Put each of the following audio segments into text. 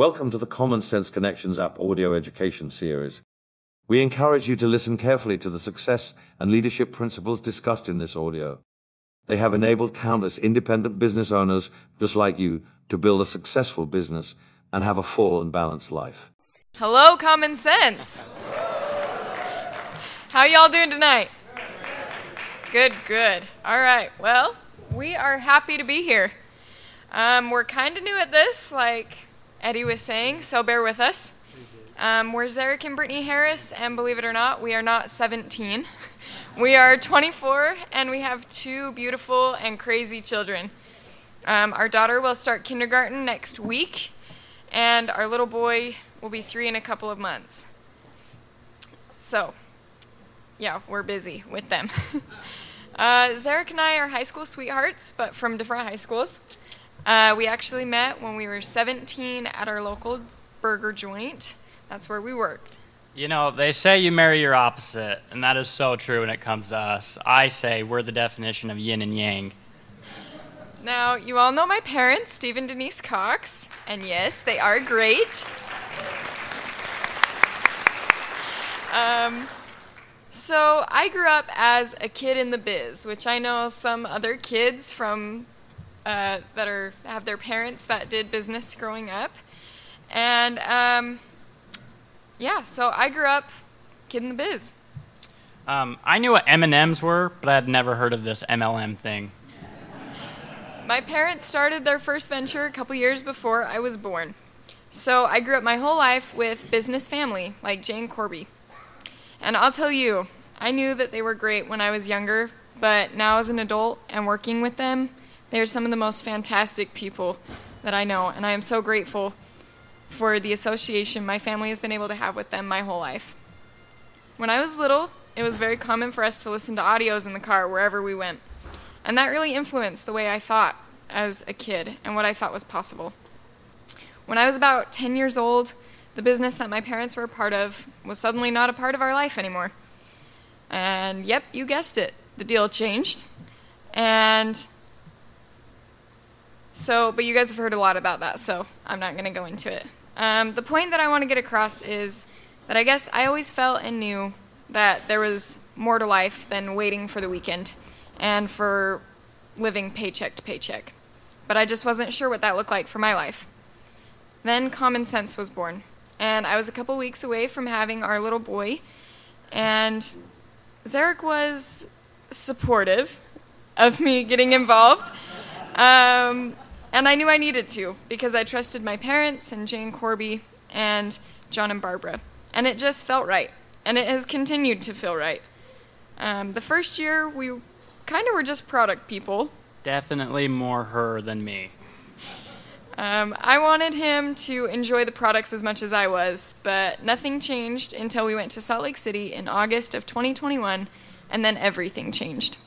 Welcome to the Common Sense Connections app audio education series. We encourage you to listen carefully to the success and leadership principles discussed in this audio. They have enabled countless independent business owners just like you to build a successful business and have a full and balanced life. Hello, Common Sense. How y'all doing tonight? Good, good. All right. Well, we are happy to be here. Um, we're kind of new at this, like Eddie was saying, so bear with us. Um, we're Zerick and Britney Harris, and believe it or not, we are not 17. We are 24, and we have two beautiful and crazy children. Um, our daughter will start kindergarten next week, and our little boy will be three in a couple of months. So, yeah, we're busy with them. uh, Zerick and I are high school sweethearts, but from different high schools. Uh, we actually met when we were 17 at our local burger joint. That's where we worked. You know, they say you marry your opposite, and that is so true when it comes to us. I say we're the definition of yin and yang. Now, you all know my parents, Steve and Denise Cox, and yes, they are great. Um, so, I grew up as a kid in the biz, which I know some other kids from uh, that are have their parents that did business growing up, and um, yeah, so I grew up kid in the biz. Um, I knew what M and M's were, but I had never heard of this MLM thing. My parents started their first venture a couple years before I was born. So I grew up my whole life with business family like Jane Corby. And I'll tell you, I knew that they were great when I was younger, but now as an adult and working with them, they are some of the most fantastic people that I know, and I am so grateful for the association my family has been able to have with them my whole life. When I was little, it was very common for us to listen to audios in the car wherever we went, and that really influenced the way I thought as a kid and what I thought was possible. When I was about 10 years old, the business that my parents were a part of was suddenly not a part of our life anymore. And yep, you guessed it, the deal changed. And so, but you guys have heard a lot about that, so I'm not going to go into it. Um, the point that I want to get across is that I guess I always felt and knew that there was more to life than waiting for the weekend and for living paycheck to paycheck. But I just wasn't sure what that looked like for my life. Then Common Sense was born, and I was a couple weeks away from having our little boy, and Zerick was supportive of me getting involved. Um, and I knew I needed to because I trusted my parents and Jane Corby and John and Barbara. And it just felt right. And it has continued to feel right. Um, the first year, we kind of were just product people. Definitely more her than me. Um, I wanted him to enjoy the products as much as I was, but nothing changed until we went to Salt Lake City in August of 2021, and then everything changed.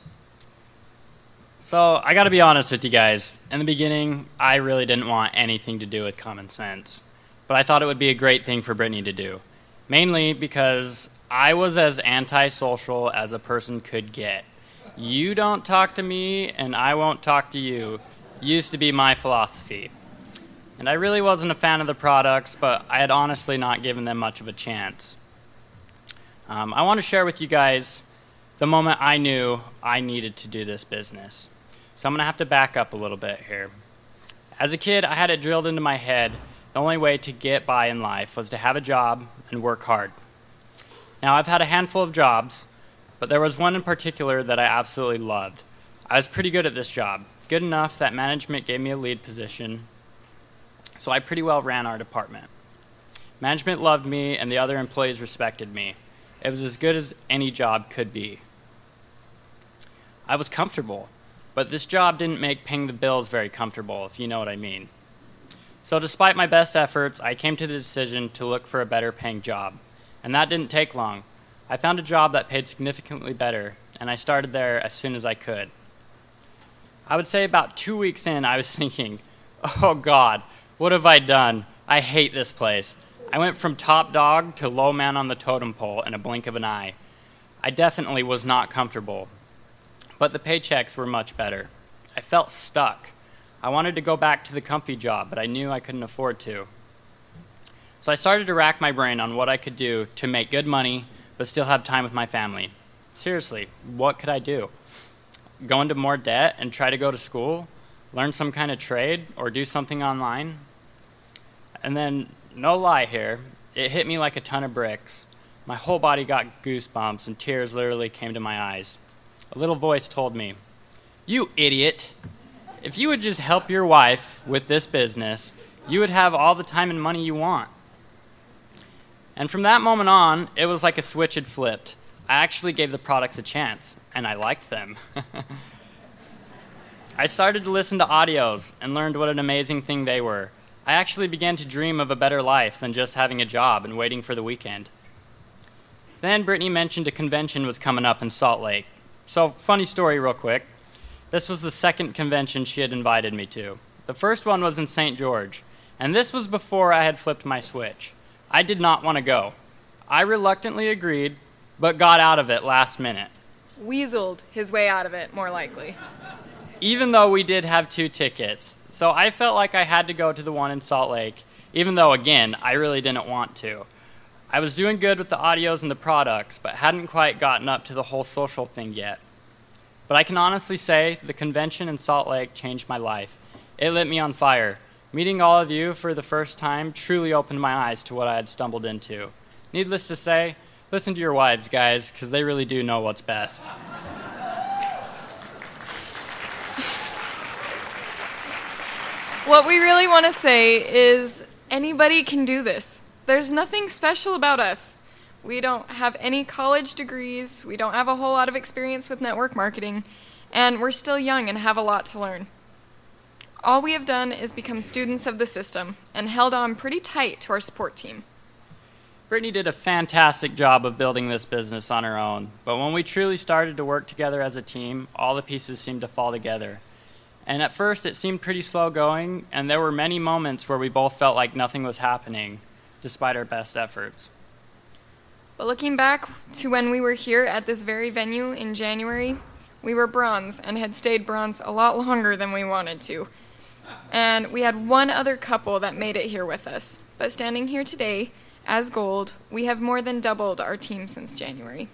So, I gotta be honest with you guys. In the beginning, I really didn't want anything to do with common sense. But I thought it would be a great thing for Britney to do. Mainly because I was as antisocial as a person could get. You don't talk to me, and I won't talk to you, used to be my philosophy. And I really wasn't a fan of the products, but I had honestly not given them much of a chance. Um, I want to share with you guys the moment I knew I needed to do this business. So I'm going to have to back up a little bit here. As a kid, I had it drilled into my head the only way to get by in life was to have a job and work hard. Now, I've had a handful of jobs, but there was one in particular that I absolutely loved. I was pretty good at this job, good enough that management gave me a lead position, so I pretty well ran our department. Management loved me, and the other employees respected me. It was as good as any job could be. I was comfortable. But this job didn't make paying the bills very comfortable, if you know what I mean. So, despite my best efforts, I came to the decision to look for a better paying job. And that didn't take long. I found a job that paid significantly better, and I started there as soon as I could. I would say about two weeks in, I was thinking, oh God, what have I done? I hate this place. I went from top dog to low man on the totem pole in a blink of an eye. I definitely was not comfortable, but the paychecks were much better. I felt stuck. I wanted to go back to the comfy job, but I knew I couldn't afford to. So I started to rack my brain on what I could do to make good money but still have time with my family. Seriously, what could I do? Go into more debt and try to go to school? Learn some kind of trade or do something online? And then, no lie here, it hit me like a ton of bricks. My whole body got goosebumps and tears literally came to my eyes. A little voice told me, You idiot! If you would just help your wife with this business, you would have all the time and money you want. And from that moment on, it was like a switch had flipped. I actually gave the products a chance, and I liked them. I started to listen to audios and learned what an amazing thing they were. I actually began to dream of a better life than just having a job and waiting for the weekend. Then Britney mentioned a convention was coming up in Salt Lake. So, funny story, real quick. This was the second convention she had invited me to. The first one was in St. George, and this was before I had flipped my switch. I did not want to go. I reluctantly agreed, but got out of it last minute. Weaseled his way out of it, more likely. Even though we did have two tickets, so I felt like I had to go to the one in Salt Lake, even though, again, I really didn't want to. I was doing good with the audios and the products, but hadn't quite gotten up to the whole social thing yet. But I can honestly say the convention in Salt Lake changed my life. It lit me on fire. Meeting all of you for the first time truly opened my eyes to what I had stumbled into. Needless to say, listen to your wives, guys, because they really do know what's best. What we really want to say is anybody can do this. There's nothing special about us. We don't have any college degrees, we don't have a whole lot of experience with network marketing, and we're still young and have a lot to learn. All we have done is become students of the system and held on pretty tight to our support team. Britney did a fantastic job of building this business on her own, but when we truly started to work together as a team, all the pieces seemed to fall together. And at first, it seemed pretty slow going, and there were many moments where we both felt like nothing was happening, despite our best efforts. But looking back to when we were here at this very venue in January, we were bronze and had stayed bronze a lot longer than we wanted to. And we had one other couple that made it here with us. But standing here today, as gold, we have more than doubled our team since January.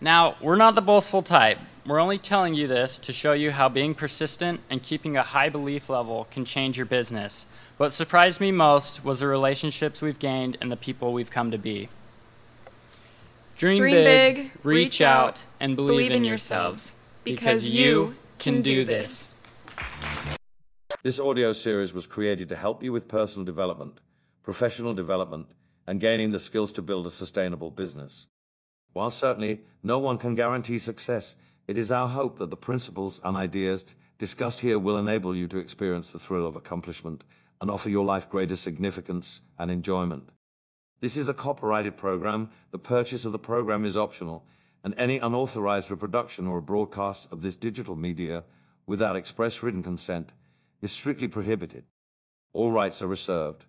Now, we're not the boastful type. We're only telling you this to show you how being persistent and keeping a high belief level can change your business. What surprised me most was the relationships we've gained and the people we've come to be. Dream, Dream big, big, reach out, and believe, in yourselves. because you can do this. This audio series was created to help you with personal development, professional development, and gaining the skills to build a sustainable business. While certainly no one can guarantee success, it is our hope that the principles and ideas discussed here will enable you to experience the thrill of accomplishment and offer your life greater significance and enjoyment. This is a copyrighted program. The purchase of the program is optional, and any unauthorized reproduction or broadcast of this digital media without express written consent is strictly prohibited. All rights are reserved.